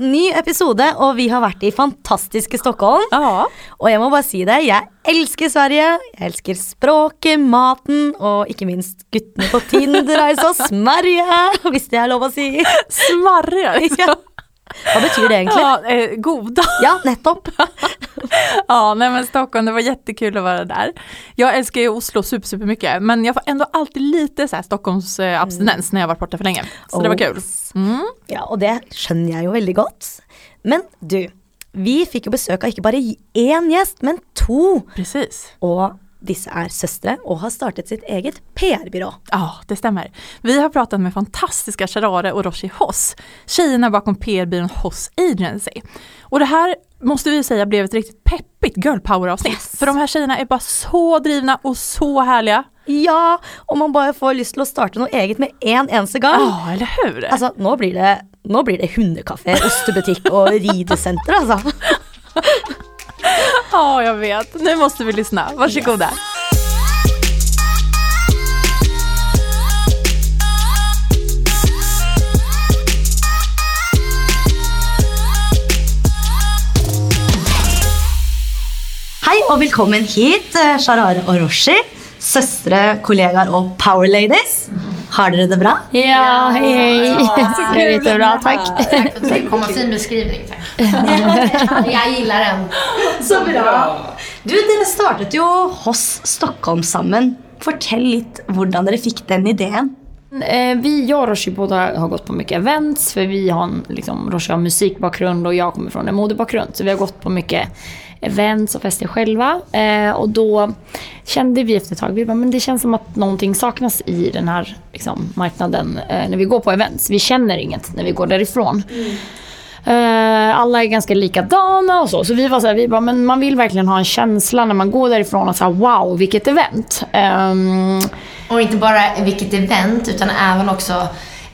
ny episode, og vi har vært i fantastiske Stockholm. Ja. Og jeg må bare si det, jeg elsker Sverige. Jeg elsker språket, maten og ikke minst guttene på Tinder er så smerje, hvis det er lov å si. Smarriga. Ja. Hva betyr det egentlig? Ja, eh, goda. Ja, nettopp. Ja, nej men Stockholm, det var jättekul att vara där. Jag älskar ju Oslo super, super mycket, men jag får ändå alltid lite så här Stockholms eh, abstinens när jag varit borta för länge. Så det var kul. Mm. Ja, og det skjønner jeg jo veldig godt. Men du, vi fikk jo besøk av ikke bare én gjest, men to. Precis. Og disse er søstre og har startet sitt eget PR-byrå. Ja, det stämmer. Vi har pratat med fantastiska Sharare och Roshi Hoss, tjejerna bakom PR-byrån Hoss Agency. Och det här måste vi säga blev ett riktigt peppigt girl power avsnitt. Yes. För de här tjejerna är bara så drivna och så härliga. Ja, og man bare får lyst til å starte noe eget med en eneste gang. Ja, eller hur? Altså, nå blir det, nå blir det hundekafé, ostebutikk og ridesenter, altså. Ja, jag vet. Nu måste vi lyssna. Varsågoda. Hei og velkommen hit, eh, Sharare og Roshi. Søstre, kollegaer og power ladies. Har dere det bra? Ja, hej hej. Det är jättebra, tack. Tack för tillkomma. Fin beskrivning. Tack. Jag gillar den. Så bra. Du, dere startet jo hos Stockholm sammen. Fortell litt hvordan dere fikk den ideen. Eh, Vi, jag och Roshi båda har gått på mycket events. För vi har en, liksom, Roshi har musikbakgrund och jag kommer från en modebakgrund. Så vi har gått på mycket events och fester själva. Eh, och då kände vi efter ett tag, vi bara, men det känns som att någonting saknas i den här liksom, marknaden eh, när vi går på events. Vi känner inget när vi går därifrån. Eh, alla är ganska likadana och så. Så vi var så här, vi bara, men man vill verkligen ha en känsla när man går därifrån att säga wow, vilket event. Ehm, Och inte bara vilket event utan även också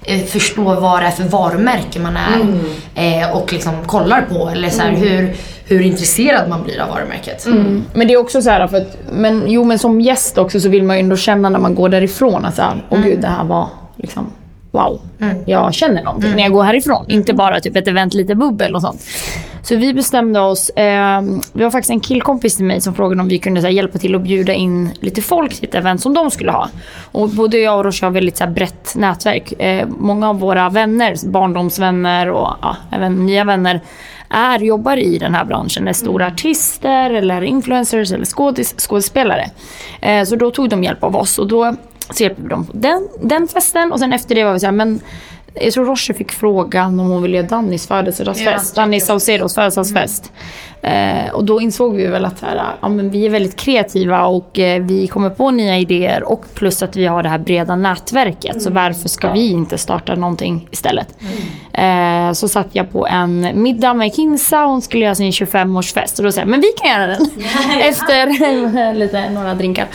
eh, förstå vad det är för varumärke man är eh, och liksom kollar på. Eller så här, hur, hur intresserad man blir av varumärket. Men det är också så här, för att, men, jo men som gäst också så vill man ju ändå känna när man går därifrån att så här, åh gud det här var liksom wow. Jag känner någonting när jag går härifrån. Inte bara typ ett event, lite bubbel och sånt. Så vi bestämde oss, eh, vi var faktiskt en killkompis till mig som frågade om vi kunde här, hjälpa till att bjuda in lite folk till ett event som de skulle ha. Och både jag och Roche har väldigt så här, brett nätverk. Eh, många av våra vänner, barndomsvänner och ja, även nya vänner är, jobbar i den här branschen. Är stora artister eller influencers eller skådis, skådespelare. Eh, så då tog de hjälp av oss och då så hjälpte vi dem på den, den festen och sen efter det var vi så här, men jag tror Roche fick frågan om hon ville göra Dannys födelsedagsfest. Danny Saucedos födelsedagsfest. Eh, och då insåg vi väl att så här, ja, men vi är väldigt kreativa och eh, vi kommer på nya idéer och plus att vi har det här breda nätverket. Så varför ska vi inte starta någonting istället? Eh, så satt jag på en middag med Kinsa, hon skulle göra sin 25-årsfest och då sa jag, men vi kan göra den. Efter lite, några drinkar.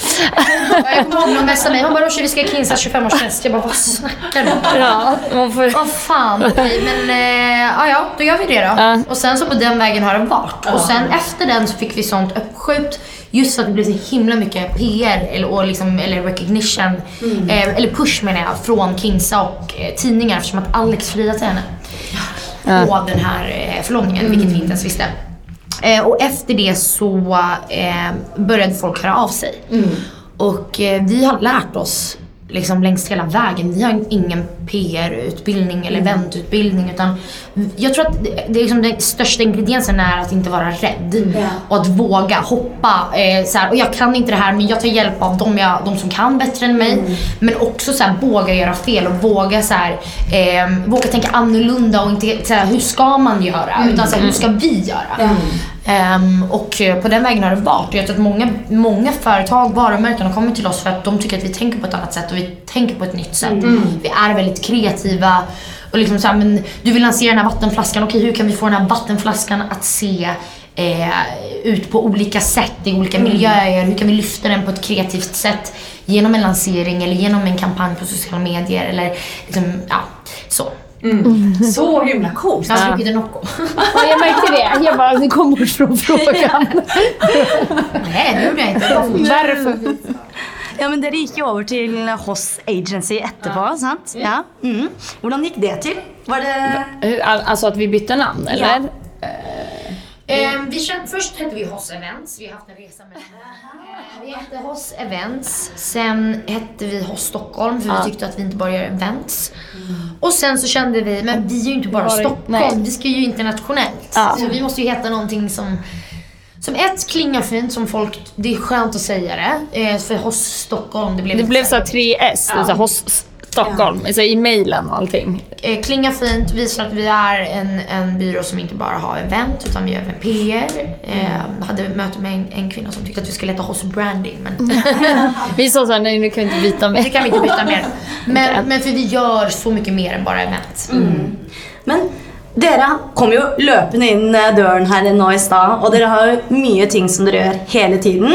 Någon messade mig. Han bara “Roshi vi ska ha Kinsas 25-årsfest”. Jag bara “Vad snackar du om?” Ja, man får... Vad fan, okej men eh, ja, ja, då gör vi det då. Ja. Och sen så på den vägen har det varit. Och sen efter den så fick vi sånt uppskjut. Just för att det blev så himla mycket PR eller, och liksom, eller recognition, eh, eller push menar jag, från Kinsa och eh, tidningar eftersom att Alex friade till henne. På den här eh, förlovningen, vilket vi inte ens visste. Eh, och efter det så eh, började folk höra av sig. Och eh, vi har lärt oss liksom längs hela vägen. Vi har ingen PR-utbildning eller eventutbildning utan jag tror att det, det är liksom den största ingrediensen är att inte vara rädd och att våga hoppa. Eh, så här, och jag kan inte det här men jag tar hjälp av dem, jag, de som kan bättre än mig. Men också så här, våga göra fel och våga så här, eh, våga tänka annorlunda och inte så här, hur ska man göra utan så här, hur ska vi göra? Ehm, och eh, på den vägen har det varit. Jag tror att många, många företag, varumärken har kommit till oss för att de tycker att vi tänker på ett annat sätt och vi tänker på ett nytt sätt. Vi är väldigt kreativa. Och liksom så här, men du vill lansera den här vattenflaskan, okej hur kan vi få den här vattenflaskan att se eh, ut på olika sätt i olika miljöer? Hur kan vi lyfta den på ett kreativt sätt genom en lansering eller genom en kampanj på sociala medier eller liksom, ja, så. Så himla coolt. Har druckit en Nocco. Ja, jag märkte det. Jag bara, det kom bort från frågan. Nej, det gjorde jag inte. Varför? Ja, men dere gikk jo over til Hoss Agency etterpå, sant? Ja. Mm. Hvordan gikk det til? Var det al- Alltså att vi bytte namn eller? Ehm, vi kände, först hette vi Hoss Events. Vi har haft en resa med Eh, Vi hette Hoss Events. Sen hette vi Hoss Stockholm för vi tyckte att vi inte bara gör events. Och sen så kände vi, men vi är ju inte bara Stockholm, nej. vi ska ju internationellt. Ja. Så vi måste ju heta någonting som som ett klingar fint, som folk, det är skönt att säga det. Eh, för Hoss Stockholm, det blev Det blev så så här- här 3S, ja. så här, Stockholm, alltså i mailen och allting. eh, klingar fint, visar att vi är en, en byrå som inte bara har event utan vi gör även PR. Eh, hade möte med en, en kvinna som tyckte att vi skulle heta Hoss Branding men Vi sa såhär, nej nu kan vi inte byta med. det kan vi inte byta mer. Men, men för vi gör så mycket mer än bara event. Men dere kom jo løpende inn døren her nå i stad, og dere har mye ting som dere gjør hele tiden.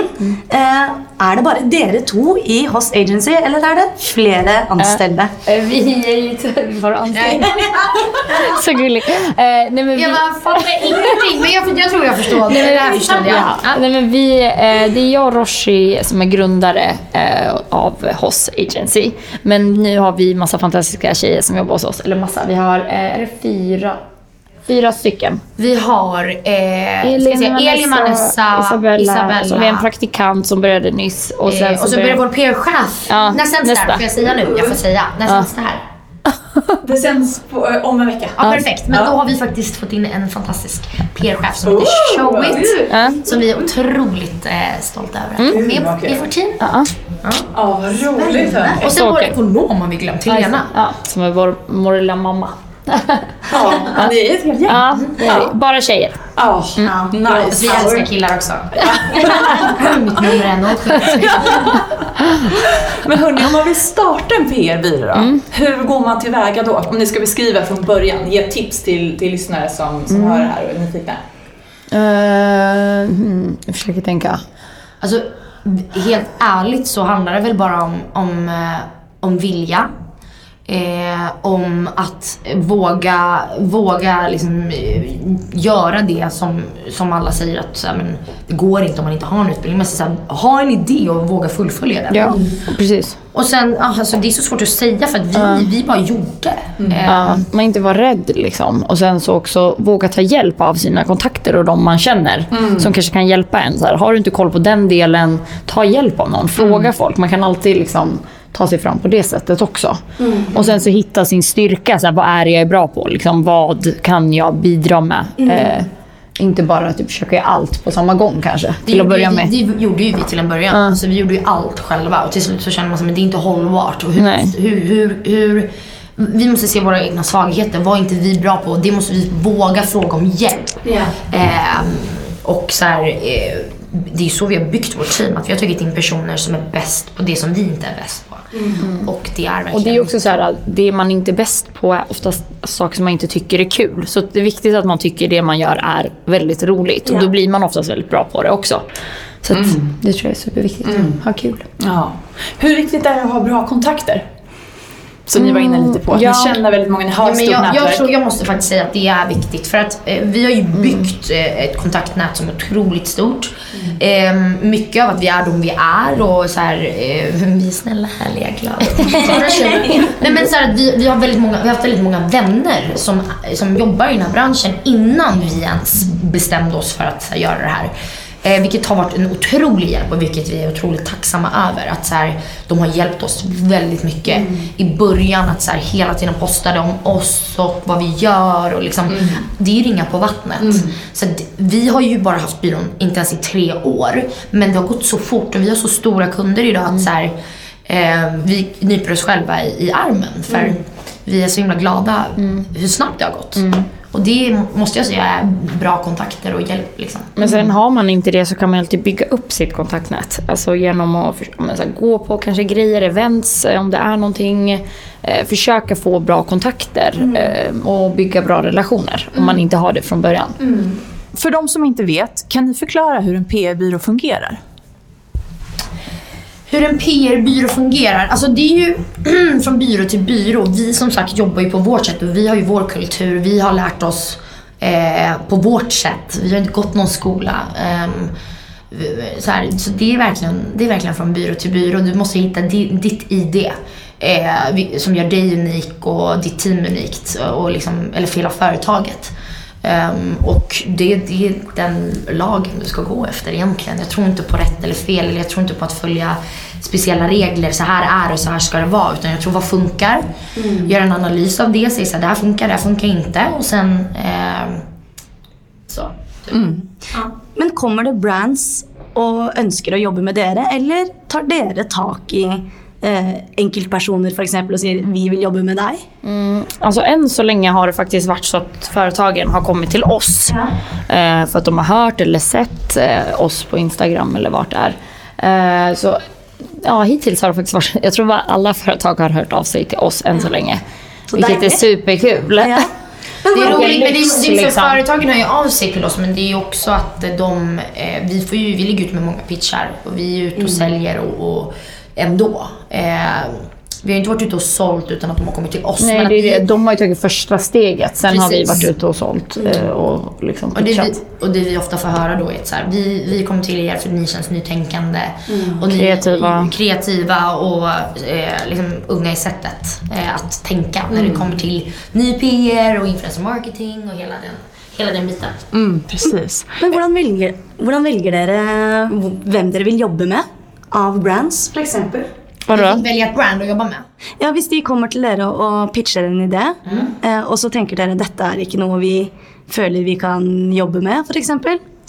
Eh, er det bare dere to i Hoss Agency, eller er det flere? Eh, Vi är ju var anställda. Så gulligt. Eh, nej men vi, Jag bara, fattar ingenting men jag, jag tror jag förstår. Nej, det här förstod jag. Ja, nej men vi, eh, det är jag och Roshi som är grundare av Hoss Agency. Men nu har vi massa fantastiska tjejer som jobbar hos oss. Eller massa, vi har, är det fyra? Fyra stycken. Vi har eh, jag säga, Elin, Vanessa, Isabella. Isabella. Så vi har en praktikant som började nyss. Och sen, eh, och så börjar vår PR-chef. Ja, när sänds det nästa. här? Får jag säga nu? Jag får säga. När sänds det här? Det sänds på, eh, om en vecka. Ja, perfekt. Men då har vi faktiskt fått in en fantastisk PR-chef som heter Oh, Showit. Ja. Som vi är otroligt eh, stolta över. Mm. Med i vårt team. Ja, Ja, vad roligt. Och sen Så vår ekonom har vi glömt, Helena. ja, som är vår, vår lilla mamma. Ja, det är ett helt gäng. Ja, vi. bara tjejer. Ja, Vi nice. älskar killar också. Mitt nummer är 076. Men hörni, om man vill starta en PR-byrå då, hur går man tillväga då? Om ni ska beskriva från början, ge tips till, till lyssnare som, som hör det här och är nyfikna. Uh, jag försöker tänka. Alltså, helt ärligt så handlar det väl bara om, om, eh, om vilja. Eh, om att våga, våga liksom, eh, göra det som, som alla säger att så här, men, det går inte om man inte har en utbildning. Men så här, ha en idé och våga fullfölja den. Ja, precis. Och sen, ah, alltså, det är så svårt att säga för att vi, vi bara gjorde. Eh, Ja, man inte vara rädd liksom. Och sen så också våga ta hjälp av sina kontakter och de man känner. Som kanske kan hjälpa en. Så här, har du inte koll på den delen, ta hjälp av någon. Fråga folk. Man kan alltid liksom ta sig fram på det sättet också. Och sen så hitta sin styrka. Så här, vad är det jag är bra på? Liksom, vad kan jag bidra med? Eh, inte bara typ, försöka göra allt på samma gång kanske. Det, Till att börja med. det, det gjorde ju vi till en början. Alltså, vi gjorde ju allt själva och till slut så kände man att det är inte hållbart. Och hur, Nej. hur, hur, hur, vi måste se våra egna svagheter. Vad är inte vi bra på? Det måste vi våga fråga om hjälp. Ja. Ehm, och så här, eh, det är så vi har byggt vårt team. Att vi har tagit in personer som är bäst på det som vi inte är bäst på. Och det är verkligen... Mm. Och det är också så här, att det man inte är bäst på är oftast saker som man inte tycker är kul. Så det är viktigt att man tycker det man gör är väldigt roligt. Och då blir man oftast väldigt bra på det också. Så att, det tror jag är superviktigt. Ha kul. Ja. Hur viktigt är det att ha bra kontakter? Som ni var inne lite på. ja. Ni känner väldigt många, ni har Ja, ett stort jag, jag, nätverk. tror, jag måste faktiskt säga att det är viktigt för att eh, vi har ju byggt eh, ett kontaktnät som är otroligt stort. Eh, mycket av att vi är de vi är och så här, eh, vi är snälla, härliga, glada. Nej, men så här, att vi, vi, har väldigt många, vi har haft väldigt många vänner som, som jobbar i den här branschen innan vi ens bestämde oss för att här, göra det här. Eh, vilket har varit en otrolig hjälp och vilket vi är otroligt tacksamma över. Att så här, de har hjälpt oss väldigt mycket. I början att så här, hela tiden postade om oss och vad vi gör. Och liksom, Det är ju ringa på vattnet. Så att, vi har ju bara haft byrån inte ens i tre år. Men det har gått så fort och vi har så stora kunder idag att så här, eh, vi nyper oss själva i, i armen. För vi är så himla glada hur snabbt det har gått. Och det måste jag säga är bra kontakter och hjälp. Liksom. Men sen har man inte det så kan man alltid bygga upp sitt kontaktnät. Alltså genom att för- men så här, gå på kanske grejer, events, eh, om det är någonting. Eh, försöka få bra kontakter eh, och bygga bra relationer. Om man inte har det från början. För de som inte vet, kan ni förklara hur en PR-byrå fungerar? Hur en PR-byrå fungerar? Alltså det är ju från byrå till byrå. Vi som sagt jobbar ju på vårt sätt och vi har ju vår kultur. Vi har lärt oss eh, på vårt sätt. Vi har inte gått någon skola. Eh, så, här, så det, är verkligen, det är verkligen från byrå till byrå. Du måste hitta ditt ID. Eh, som gör dig unik och ditt team unikt. Och liksom, eller för hela företaget. Ehm, och det, det är den lagen du ska gå efter egentligen. Jag tror inte på rätt eller fel. Eller jag tror inte på att följa speciella regler. Så här är det och så här ska det vara. Utan jag tror vad funkar. Gör en analys av det. Säger så här, det här funkar, det här funkar inte. Och sen ehm, så. typ. Men kommer det brands og ønsker å jobbe med dere, eller tar dere tak i eh, enkeltpersoner for eksempel, og sier 'vi vil jobbe med deg'? Alltså än så länge har det faktiskt varit så att företagen har kommit till oss. Eh, för att de har hört eller sett eh, oss på Instagram eller vart det är. Eh, så ja, hittills har det faktiskt varit, jag tror att alla företag har hört av sig till oss än så länge. Vilket är superkul. Ja. Det är roligt, men det är, det är för liksom. företagen hör ju av sig till oss men det är ju också att de, eh, vi, får ju, vi ligger ut med många pitchar och vi är ute och säljer och, och ändå. Eh, vi har inte varit ute och sålt utan att de har kommit till oss. Nej, men det att är det. vi- De har ju tagit första steget. Sen har vi Precis. varit ute och sålt eh, och liksom Och det, vi, och det vi ofta får höra då är att så här, vi, vi kommer till er för ni känns nytänkande. Och ni Kreativa. kreativa och eh, liksom unga i sättet eh, att tänka när det kommer till ny PR och influencer marketing och hela den, hela den biten. Mm, precis. Men hvordan velger, hvordan velger dere hvem dere vil jobbe med av brands, f.eks.? Vadå? Välja ett brand att jobba med. Ja, hvis de kommer til dere og pitcher en idé, eh, og så tenker dere dette er ikke noe vi føler vi kan jobbe med, f.eks.,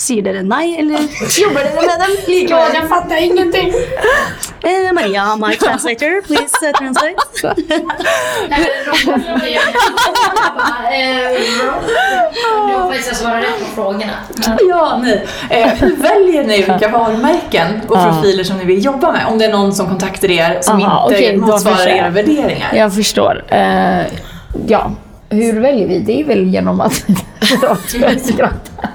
sier dere nei, eller jobber dere med dem likevel? Jag fattar ingenting. Eh, Maria, my translator, please uh, translate. Du får faktiskt svara rätt på frågorna. Ja, ni. Eh, hur väljer ni vilka varumärken och profiler som ni vill jobba med? Om det är någon som kontaktar er som Aha, inte då motsvarar era värderingar. Jag förstår. Eh, ja, hur väljer vi? Det är väl genom att skratta.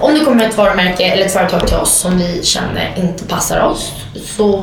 Om det kommer ett varumärke eller ett företag till oss som vi känner inte passar oss så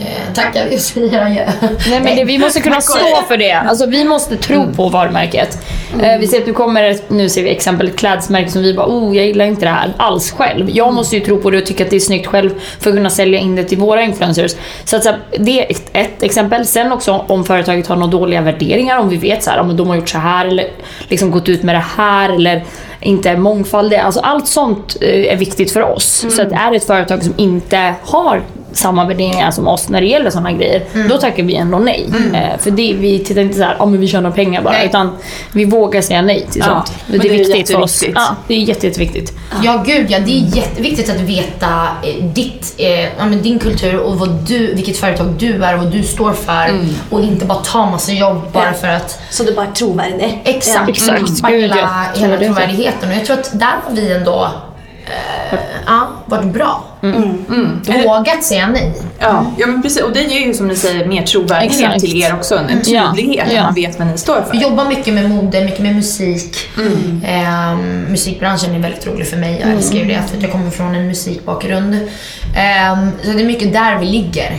eh, tackar vi och säger adjö. Nej men det, vi måste kunna stå för det. Alltså vi måste tro på varumärket. Eh, vi ser att du kommer, nu ser vi exempel ett klädesmärke som vi bara oh jag gillar inte det här alls själv. Jag måste ju tro på det och tycka att det är snyggt själv för att kunna sälja in det till våra influencers. Så att så här, det är ett, ett exempel. Sen också om företaget har några dåliga värderingar, om vi vet så här, om de har gjort så här eller liksom gått ut med det här eller inte är mångfaldiga. Alltså allt sånt eh, är viktigt för oss. Så att är det ett företag som inte har samma värderingar som oss när det gäller sådana grejer, då tackar vi ändå nej. Eh, för det, vi tittar inte såhär, ja men vi tjänar pengar bara, Nej. utan vi vågar säga nej till Ja, sånt. Det är det är viktigt för oss. Ja, det är jätte, jätteviktigt. Ja gud ja, det är jätteviktigt att veta eh, ditt, eh, ja, men din kultur och vad du, vilket företag du är och vad du står för och inte bara ta massa jobb bara Ja. för att Så du bare er troverdig. Exakt. Exakt. Mm. Gud, Hela, hela trovärdigheten. Och jag tror att där har vi ändå eh, ja, varit bra. Vågat säga nej. Ja, ja men precis. Och det ger ju som ni säger mer trovärdighet Exakt. till er också. En, Ja, tydlighet, ja. att man vet vad ni står för. Vi jobbar mycket med mode, mycket med musik. Ehm, musikbranschen är väldigt rolig för mig. Jag älskar ju det för att jag kommer från en musikbakgrund. Ehm, så det är mycket där vi ligger.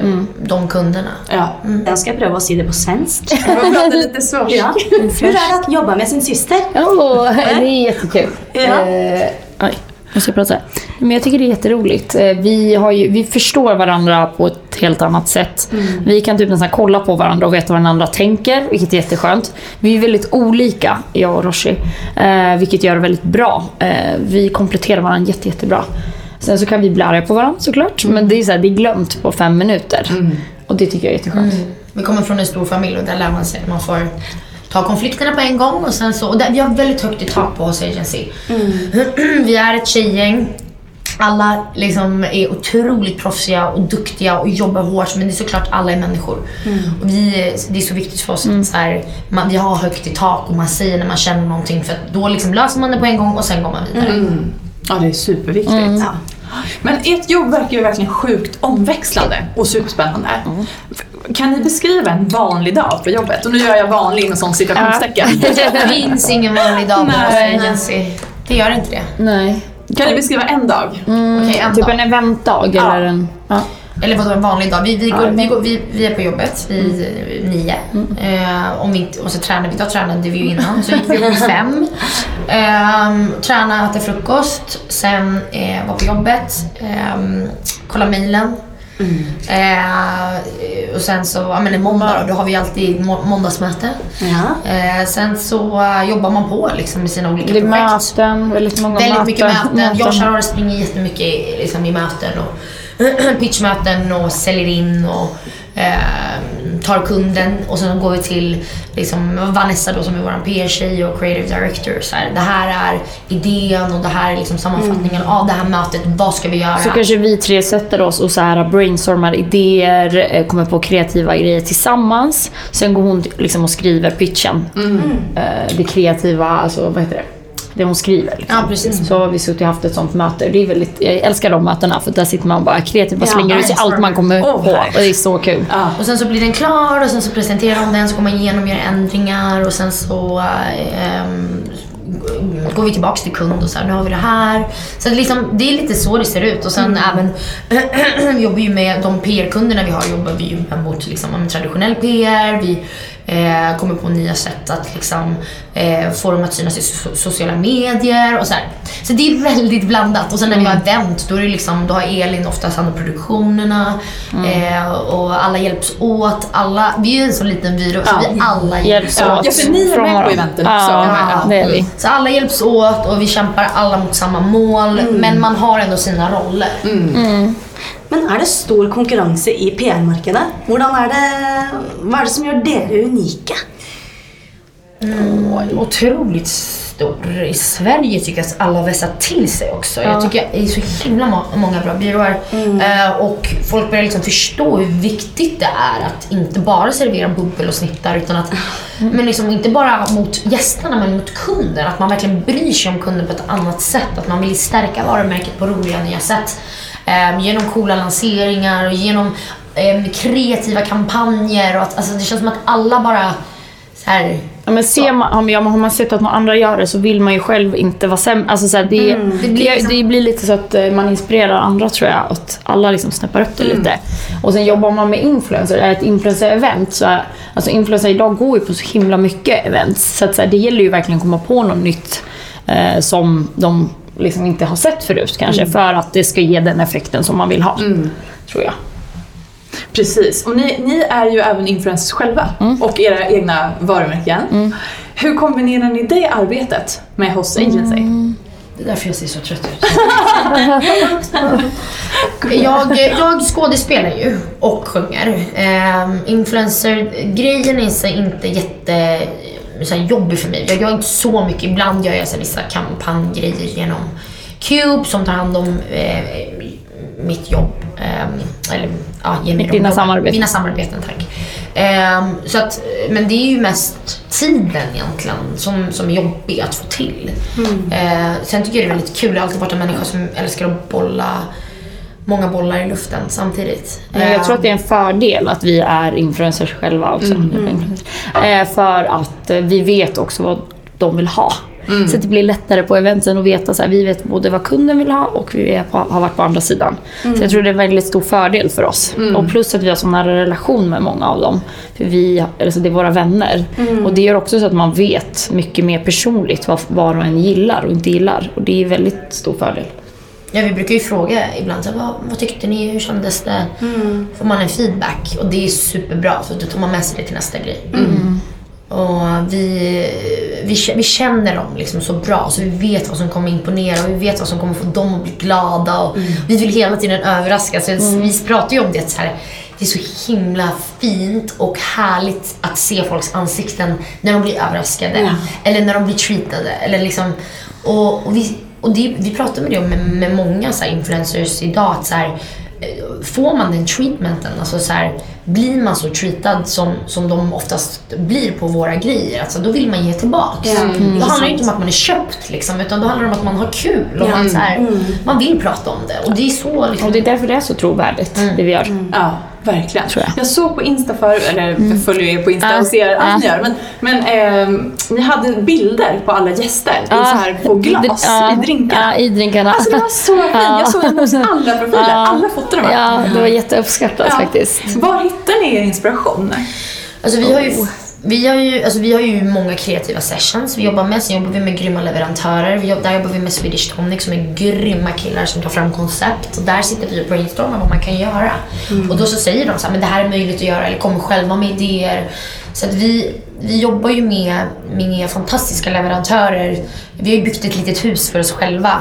ehm, De kunderna. Ja. Skal jeg prøve å si det på svensk. Jag prata lite svårt. Ja. Hur är det att jobba med sin syster? Oh, det är jättekul. Ja. Eh, oj, måste jag prata. Men jag tycker det är jätteroligt. Eh, Vi, har ju, vi förstår varandra på ett helt annat sätt. Vi kan typ nästan kolla på varandra och veta vad den andra tänker, vilket är jätteskönt. Vi är väldigt olika, jag och Roshi, eh, vilket gör det väldigt bra. Eh, vi kompletterar varandra jätte, jättebra. Sen så kan vi bli arga på varandra såklart, men det är, så här, det är glömt på fem minuter. Och det tycker jag är jätteskönt. Vi kommer från en stor familj och där lär man sig att man får ta konflikterna på en gång. Och sen så, och där, vi har väldigt högt i tak på oss agency. vi är ett tjejgäng. Alla liksom är otroligt proffsiga och duktiga och jobbar hårt men det är såklart alla är människor. Och vi, det är så viktigt för oss att så här, man, vi har högt i tak och man säger när man känner någonting för att då liksom löser man det på en gång och sen går man vidare. Ja, det är superviktigt. Ja. Men ert jobb verkar ju verkligen sjukt omväxlande och superspännande. Kan ni beskriva en vanlig dag på jobbet? Och nu gör jag vanlig inom sån citationstecken. Det finns ingen vanlig dag på agency. Det gör inte det. Nej. Kan ni beskriva en dag? Okej, en Typ dag. en eventdag Ja. eller en... Ja. eller vadå en vanlig dag? Vi, vi, går, vi, går, vi, vi är på jobbet vid eh, nio. Eh, om vi inte, och så tränar vi. Då tränade vi ju innan. Så gick vi upp vid fem. Eh, träna, äta frukost. Sen eh, var på jobbet. Eh, kolla mejlen. Eh, och sen så, ja men en måndag då, då har vi alltid må- måndagsmöte. Ja. Eh, sen så eh, jobbar man på liksom med sina olika Det är projekt. möten, väldigt många Väldigt möten. mycket möten. Jag och Charlotte springer jättemycket i- liksom, i möten och pitchmöten och säljer in och eh, tar kunden och sen går vi till liksom, Vanessa då som är vår PR-tjej och creative director. Så här, det här är idén och det här är liksom sammanfattningen av det här mötet. Vad ska vi göra? Så kanske vi tre sätter oss och så här brainstormar idéer, eh, kommer på kreativa grejer tillsammans. Sen går hon liksom och skriver pitchen. Eh, Det kreativa, alltså vad heter det? Det hon skriver. Liksom. Ja, precis. Så har vi suttit och haft ett sånt möte. Det är väldigt, jag älskar de mötena för där sitter man bara kreativt och Ja, slänger ut sig allt man kommer Åh, på. Och det är så kul. Och sen så blir den klar och sen så presenterar de den så går man igenom gör ändringar och sen så ehm, går vi tillbaks till kund och så här, nu har vi det här. Så det, är liksom, det är lite så det ser ut och sen även vi jobbar ju med de PR-kunderna vi har jobbar vi ju med mot liksom, traditionell PR. Vi eh, kommer på nya sätt att liksom, eh, få dem att synas i so- sociala medier och så här. Så det är väldigt blandat och sen när vi har event då, är det liksom, då har Elin oftast hand om produktionerna eh, och alla hjälps åt. Alla, vi är ju en så liten byrå så vi alla hjälps åt. Ja, för ni är Från med på eventen också. Ja, det är vi. Så alla hjälps åt och vi kämpar alla mot samma mål men man har ändå sina roller. Men er det stor konkurranse i PR-markedet? Hvordan er det, Hva er det som gjør dere unike? Otroligt stor. I Sverige tycker jag att alla har vässat till sig också. Jag tycker det är så himla må- många bra byråer. Eh, och folk börjar liksom förstå hur viktigt det är att inte bara servera bubbel och snittar utan att, men liksom inte bara mot gästerna men mot kunden. Att man verkligen bryr sig om kunden på ett annat sätt. Att man vill stärka varumärket på roliga nya sätt. Eh, genom coola lanseringar och genom eh, kreativa kampanjer. Och att, alltså, det känns som att alla bara så här, Ja, men ser man, har man- har man sett att några andra gör det så vill man ju själv inte vara sämre. Alltså, så här, det, Det blir det, liksom- det blir lite så att eh, man inspirerar andra tror jag. Att alla liksom snäppar upp det lite. Och sen jobbar man med influencer. Är det ett influencer-event så är, alltså influencer idag går ju på så himla mycket events. Så, att, så här, det gäller ju verkligen att komma på något nytt eh, som de liksom inte har sett förut kanske. För att det ska ge den effekten som man vill ha. Tror jag. Precis, och ni, ni är ju även influencers själva och era egna varumärken. Hur kombinerar ni det arbetet med Host Agency? Det är därför jag ser så trött ut. jag, jag skådespelar ju och sjunger. Um, Influencer-grejen är så inte jätte så jobbig för mig. Jag gör inte så mycket. Ibland gör jag så vissa kampanjgrejer genom Cube som tar hand om eh, mitt jobb. Ehm, eller, ja, ger mig Dina samarbeten. Mina samarbeten, tack. Ehm, så att, men det är ju mest tiden egentligen som, som är jobbig att få till. Eh, sen tycker jag det är väldigt kul. Jag har alltid varit en människa som älskar att bolla många bollar i luften samtidigt. Jag tror att det är en fördel att vi är influencers själva också. Eh, För att eh, vi vet också vad de vill ha. Så att det blir lättare på eventen att veta så här, vi vet både vad kunden vill ha och vi på, har varit på andra sidan. Så jag tror det är en väldigt stor fördel för oss. Och plus att vi har så nära relation med många av dem. För vi, alltså det är våra vänner. Och det gör också så att man vet mycket mer personligt vad var och en gillar och inte gillar. Och det är väldigt stor fördel. Ja, vi brukar ju fråga ibland, så vad, vad tyckte ni, hur kändes det? Får man en feedback och det är superbra för då tar man med sig det till nästa grej. Och vi, vi, vi känner dem liksom så bra så vi vet vad som kommer imponera och vi vet vad som kommer få dem att bli glada. Och Vi vill hela tiden överraska. Så Vi pratar ju om det så här, det är så himla fint och härligt att se folks ansikten när de blir överraskade. Eller när de blir treatade. Eller liksom, och, och, vi, och det, vi pratar med det med, med många så här influencers idag. Att så här, eh, får man den treatmenten, alltså så här, blir man så treatad som, som de oftast blir på våra grejer, alltså, då vill man ge tillbaks. Ja, mm. Då handlar det inte om att man är köpt, liksom, utan då handlar det om att man har kul och man, så här, man vill prata om det. Och det är så liksom, Och det är därför det är så trovärdigt, det vi gör. Ja. verkligen. Tror jag. Jag såg på Insta för, eller jag följer er på Insta och ser allt ni gör. Men, men ehm, ni hade bilder på alla gäster i så här på glas i drinkarna. I drinkarna. Alltså det var så fint. Jag såg alla profiler. Alla fotade de Ja, det var jätteuppskattat faktiskt. Var hittar ni er inspiration? Alltså vi har ju, vi har ju, alltså vi har ju många kreativa sessions vi jobbar med. Sen jobbar vi med grymma leverantörer. Vi där jobbar vi med Swedish Tonic som är grymma killar som tar fram koncept. Och där sitter vi och brainstormar vad man kan göra. Och då så säger de så här, men det här är möjligt att göra eller kommer själva med idéer. Så att vi, vi jobbar ju med, med fantastiska leverantörer. Vi har ju byggt ett litet hus för oss själva.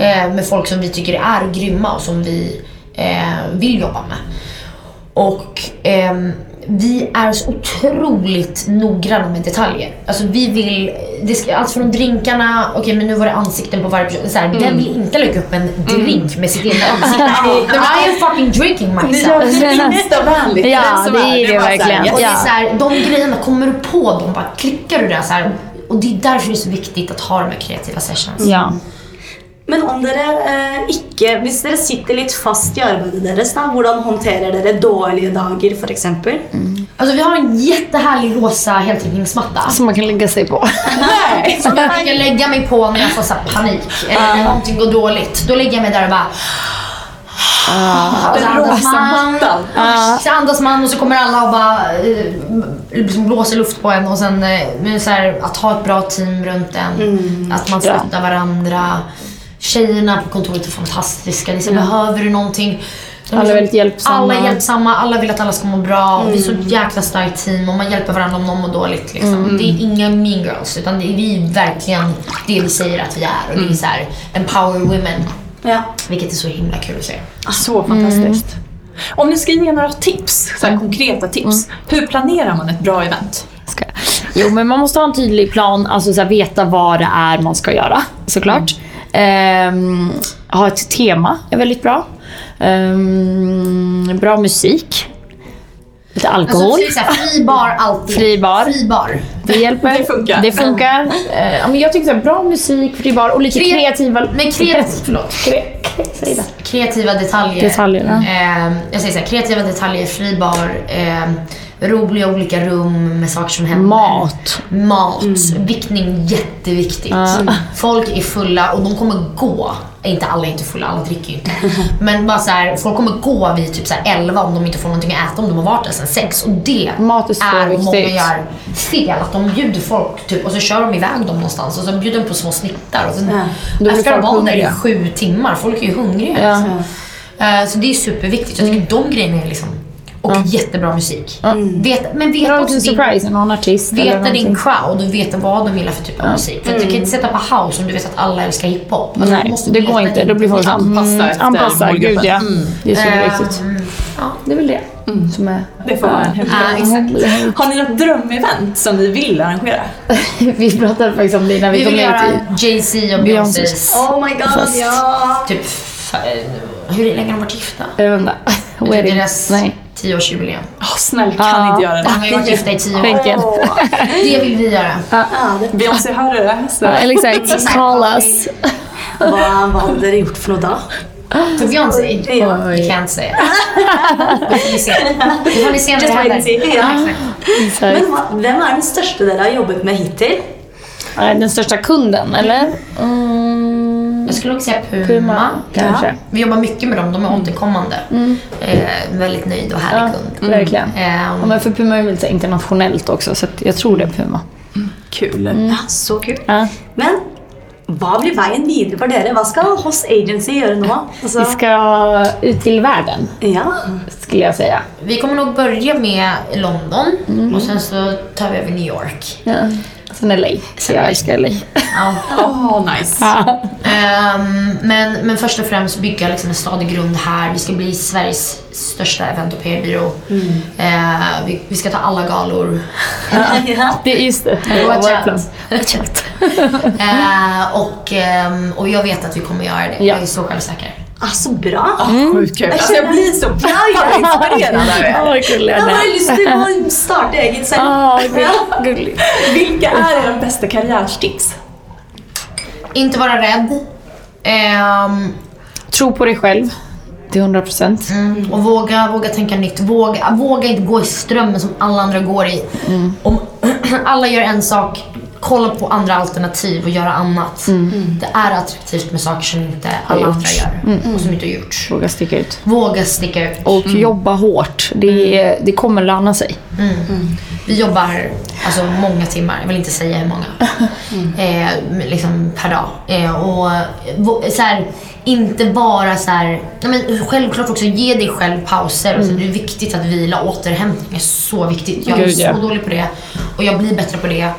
Eh, med folk som vi tycker är grymma och som vi eh, vill jobba med. Och ehm, vi är så otroligt noggranna med detaljer. Alltså vi vill, det ska, allt från drinkarna, okej men nu var det ansikten på varje person. Så här, Den vill inte lägga upp en drink med sitt egna ansikte. I am fucking drinking Ni myself. gör det Insta-vänligt. Ja, som det är det här, verkligen. yes. Och det är så här, de grejerna, kommer du på dem, bara klickar du där så här. Och det är därför det är så viktigt att ha de här kreativa sessions. Ja. Men om dere eh, ikke Hvis dere sitter litt fast i arbeidet deres, da, hvordan håndterer dere dårlige dager, f.eks.? Alltså vi har en jättehärlig rosa heltäckningsmatta. Som man kan lägga sig på. Nej. Som jag brukar lägga mig på när jag får så panik eller när någonting går dåligt. Då lägger jag mig där och bara... Och så andas rosa man. mattan. Så andas man och så kommer alla och bara eh, liksom blåser luft på en och sen eh, så här, att ha ett bra team runt en. Att man stöttar varandra. Tjejerna på kontoret är fantastiska. Är så, Behöver du någonting? De Alla är väldigt hjälpsamma. Alla är hjälpsamma, alla vill att alla ska må bra. Och vi är så jäkla starkt team och man hjälper varandra om någon mår dåligt. Liksom. Det är inga mean girls utan det är vi verkligen det vi säger att vi är. Och det är så här, empower women. Ja. Vilket är så himla kul att se. Så fantastiskt. Om ni ska ge några tips, så här konkreta tips. Hur planerar man ett bra event? Jo, men man måste ha en tydlig plan, alltså så här, veta vad det är man ska göra såklart. Ehm, ha ett tema är väldigt bra. Ehm, bra musik. Lite alkohol. Alltså, så här, fri bar alltid. Fri bar. Fri bar. det hjälper. Det funkar. Det funkar. Eh, ja, men jag tycker så här, bra musik, fri bar och lite Kre- kreativa... Men kreativ, förlåt. Kre- kre- Säg det. kreativa detaljer. Detaljer, ja. Eh, jag säger så här, kreativa detaljer, fri bar, eh, roliga olika rum med saker som händer. Mat. Mat, viktning, jätteviktigt. Folk är fulla och de kommer gå. Inte alla är inte fulla, alla dricker ju inte. Men bara så här, folk kommer gå vid typ så här 11 om de inte får någonting att äta om de har varit där sedan 6. Och det Mat är så många viktigt. gör fel. Att de bjuder folk typ, och så kör de iväg dem någonstans och så bjuder de på små snittar. Och sen, efter folk ha varit där i sju timmar, folk är ju hungriga. Ja. Eh, Så det är superviktigt. Jag tycker de grejerna är liksom... Och jättebra musik. Vet, men Bra också din, surprise, någon artist eller veta din crowd och veta vad de gillar för typ av musik. För att du kan inte sätta på house om du vet att alla älskar hiphop. Alltså, Nej, måste det går inte. Då blir folk Anpassa mm, efter Anpassa, gud ja. Det är superviktigt. Ehm, ja. Det är väl det som är... Det får vara en hemlighet. Har ni något drömevent som ni vill arrangera? Vi pratade faktiskt om det när vi, Vi kom vill ner till... Jay-Z och Beyoncés. Oh my god, Fast- ja! Typ, hur länge har de varit gifta? Jag vet inte. Wedding. deras Nej. Tioårsjubileum. Åh, snälla, kan Ja. inte göra De det. har ju varit gifta i tio år. Det vill vi göra. ja det, Beyoncé, hör du det? Så. Ja, eller exakt. Call us. hva hadde dere gjort for noe da? För Beyoncé? Vi kan inte säga. Det får ni se. Det får ni se när det händer. Ja. Men hvem er den største dere har jobbet med hittil? Eh, Den största kunden, eller? Mm, Jag skulle också säga Puma. Puma, kanske. Vi jobbar mycket med dem, de är återkommande. Eh, väldigt nöjd och härlig Ja, kund. verkligen. Ehm, Ja, men för Puma är väl lite internationellt också, så jag tror det är Puma. Kul. Ja, så kult. Ja. Men hva blir veien videre for dere? Hva skal Hoss Agency gjøre nå? Altså, Vi ska ut till världen, ja. skulle jag säga. vi kommer nog börja med London och sen så tar vi över New York. Ja. Sen LA, så jag älskar LA. Ja. Åh, nice. Ehm, men, men först och främst bygga liksom en stadig grund här. Vi ska bli Sveriges största event och PR-byrå. Ehm, vi, vi ska ta alla galor. Det är just det. det var Watch out. Ehm, och, och jag vet att vi kommer göra det. Ja. Jag är så självsäker. Ah, så bra! Sjukt kul. Alltså, jag blir så peppad och inspirerad av er. jag har är. bare lyst til å starte eget gull- gulligt. Vilka är era bästa karriärstips? Inte vara rädd. Ehm, Tro på dig själv. Till 100 procent. Mm. Och våga, våga tänka nytt. Våga, våga inte gå i strömmen som alla andra går i. Om alla gör en sak, kolla på andra alternativ och göra annat. Det är attraktivt med saker som inte alla andra gör och som inte har gjorts. Våga sticka ut. Våga sticka ut. Och jobba hårt. Det, det kommer löna sig. Vi jobbar alltså, många timmar, jag vill inte säga hur många, eh, liksom per dag. Eh, och så här, inte bara så här, nej, men självklart också ge dig själv pauser. Alltså, det är viktigt att vila, återhämtning är så viktigt. Jag är Gud, så ja. dålig på det och jag blir bättre på det.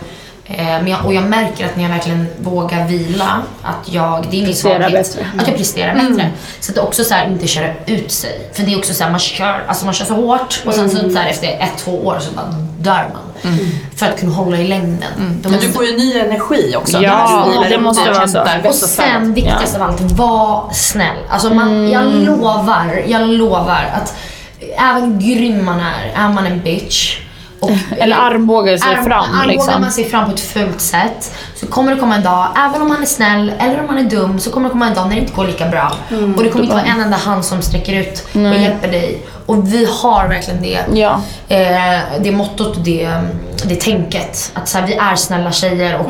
Eh, men jag, och jag märker att när jag verkligen vågar vila, att jag, det är min svaghet. bättre. Att jag presterar bättre. Så att det också så här, inte köra ut sig. För det är också så här, man kör, alltså man kör så hårt och sen så, så här, efter ett, två år så bara dör man. För att kunna hålla i längden. Då Men du får ju ny energi också. Ja, det ut måste och vara så. och sen viktigast av allt, var snäll. Alltså man, jag lovar, jag lovar att även grym man är, är man en bitch och Eller armbågar sig Arm- fram. armbågar Liksom. man sig fram på ett fult sätt så kommer det komma en dag, även om man är snäll eller om man är dum, så kommer det komma en dag när det inte går lika bra. och det kommer inte vara en enda hand som sträcker ut och hjälper dig. Och vi har verkligen det. Ja. Eh, det mottot och det, det tänket. Att så här, vi är snälla tjejer och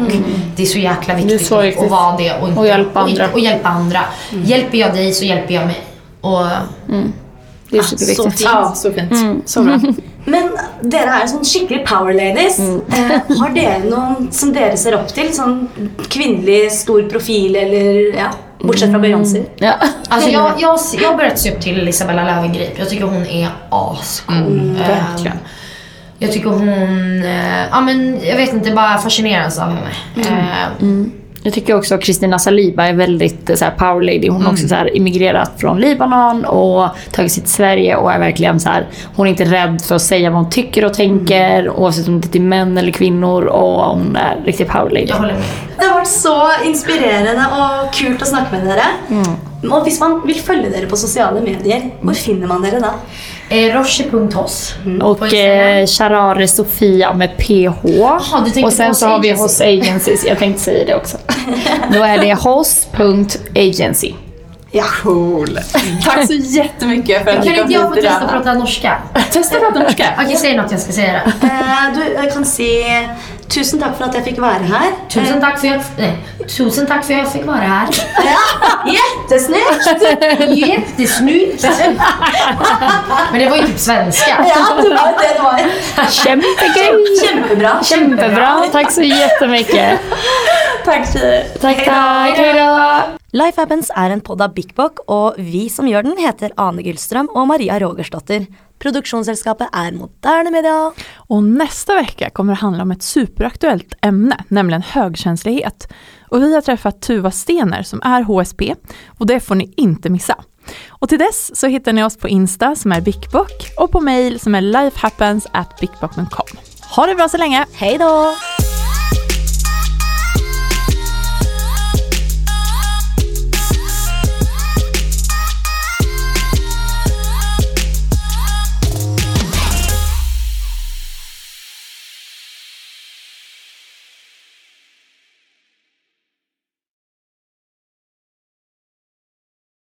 det är så jäkla viktigt, så att- viktigt. att vara det och, inte, Och hjälpa och, inte- andra. och hjälpa andra. Hjälper jag dig så hjälper jag mig. Och, Det är Så superviktigt. fint. Ja, så fint. Så bra. Men dere er sånn skikkelig power ladies. Eh, har dere noen som dere ser opp til? Sånn kvinnelig stor profil, eller ja, bortsett fra Beyoncé? Ja. Alltså jag, jag, jag har börjat se upp till Isabella Löwengrip. Jag tycker hon är ascool. Eh, verkligen. jag tycker hon, eh, ja men jag vet inte, bara fascineras av henne. Eh, Jag tycker också att Kristina Saliba är väldigt eh, så här, power lady. Hon har också så här, immigrerat från Libanon och tagit sig till Sverige och är verkligen så här, hon är inte rädd för att säga vad hon tycker och tänker oavsett om det är till män eller kvinnor och hon är riktigt power lady. jag håller med. Det har vært så inspirerende og kult å snakke med dere. Og hvis man vil følge dere på sosiale medier, hvor finner man dere da? Eh, Roche.hos. på Och eh, Charare Sofia med PH. du tänkte och sen så har vi Hoss Agencies. Jag tänkte säga det också. Då är det hoss.agency. Ja. Cool. Tack så jättemycket för att Kan du kom inte jag få hit testa att prata norska? Testa att prata norska. Okej, säg något jag ska säga. då. Eh, du, jeg kan si tusen takk for at jeg fikk være her. Tusen tack för att jag, nej, tusen tack för att jag fick vara här. Ja, Jättesnyggt! Jättesnyggt! Men det var ju typ svenska. Ja, det var det det var. Kämpegrej! Kjempebra. Kämpebra. Tack så jättemycket. Tack tjejer. Tack, tack. Hej då. Life Happens er en podd av Bik Bok, og vi som gjør den, heter Ane Gyllstrøm og Maria Rogersdotter. Produksjonsselskapet er Moderne Media. Och nästa vecka kommer det handla om ett superaktuellt ämne, nämligen högkänslighet. Och vi har träffat Tuva Stener som är HSP och det får ni inte missa. Och till dess så hittar ni oss på Insta som är Bickbock och på mail som är lifehappens at bickbock.com. Ha det bra så länge! Hei då!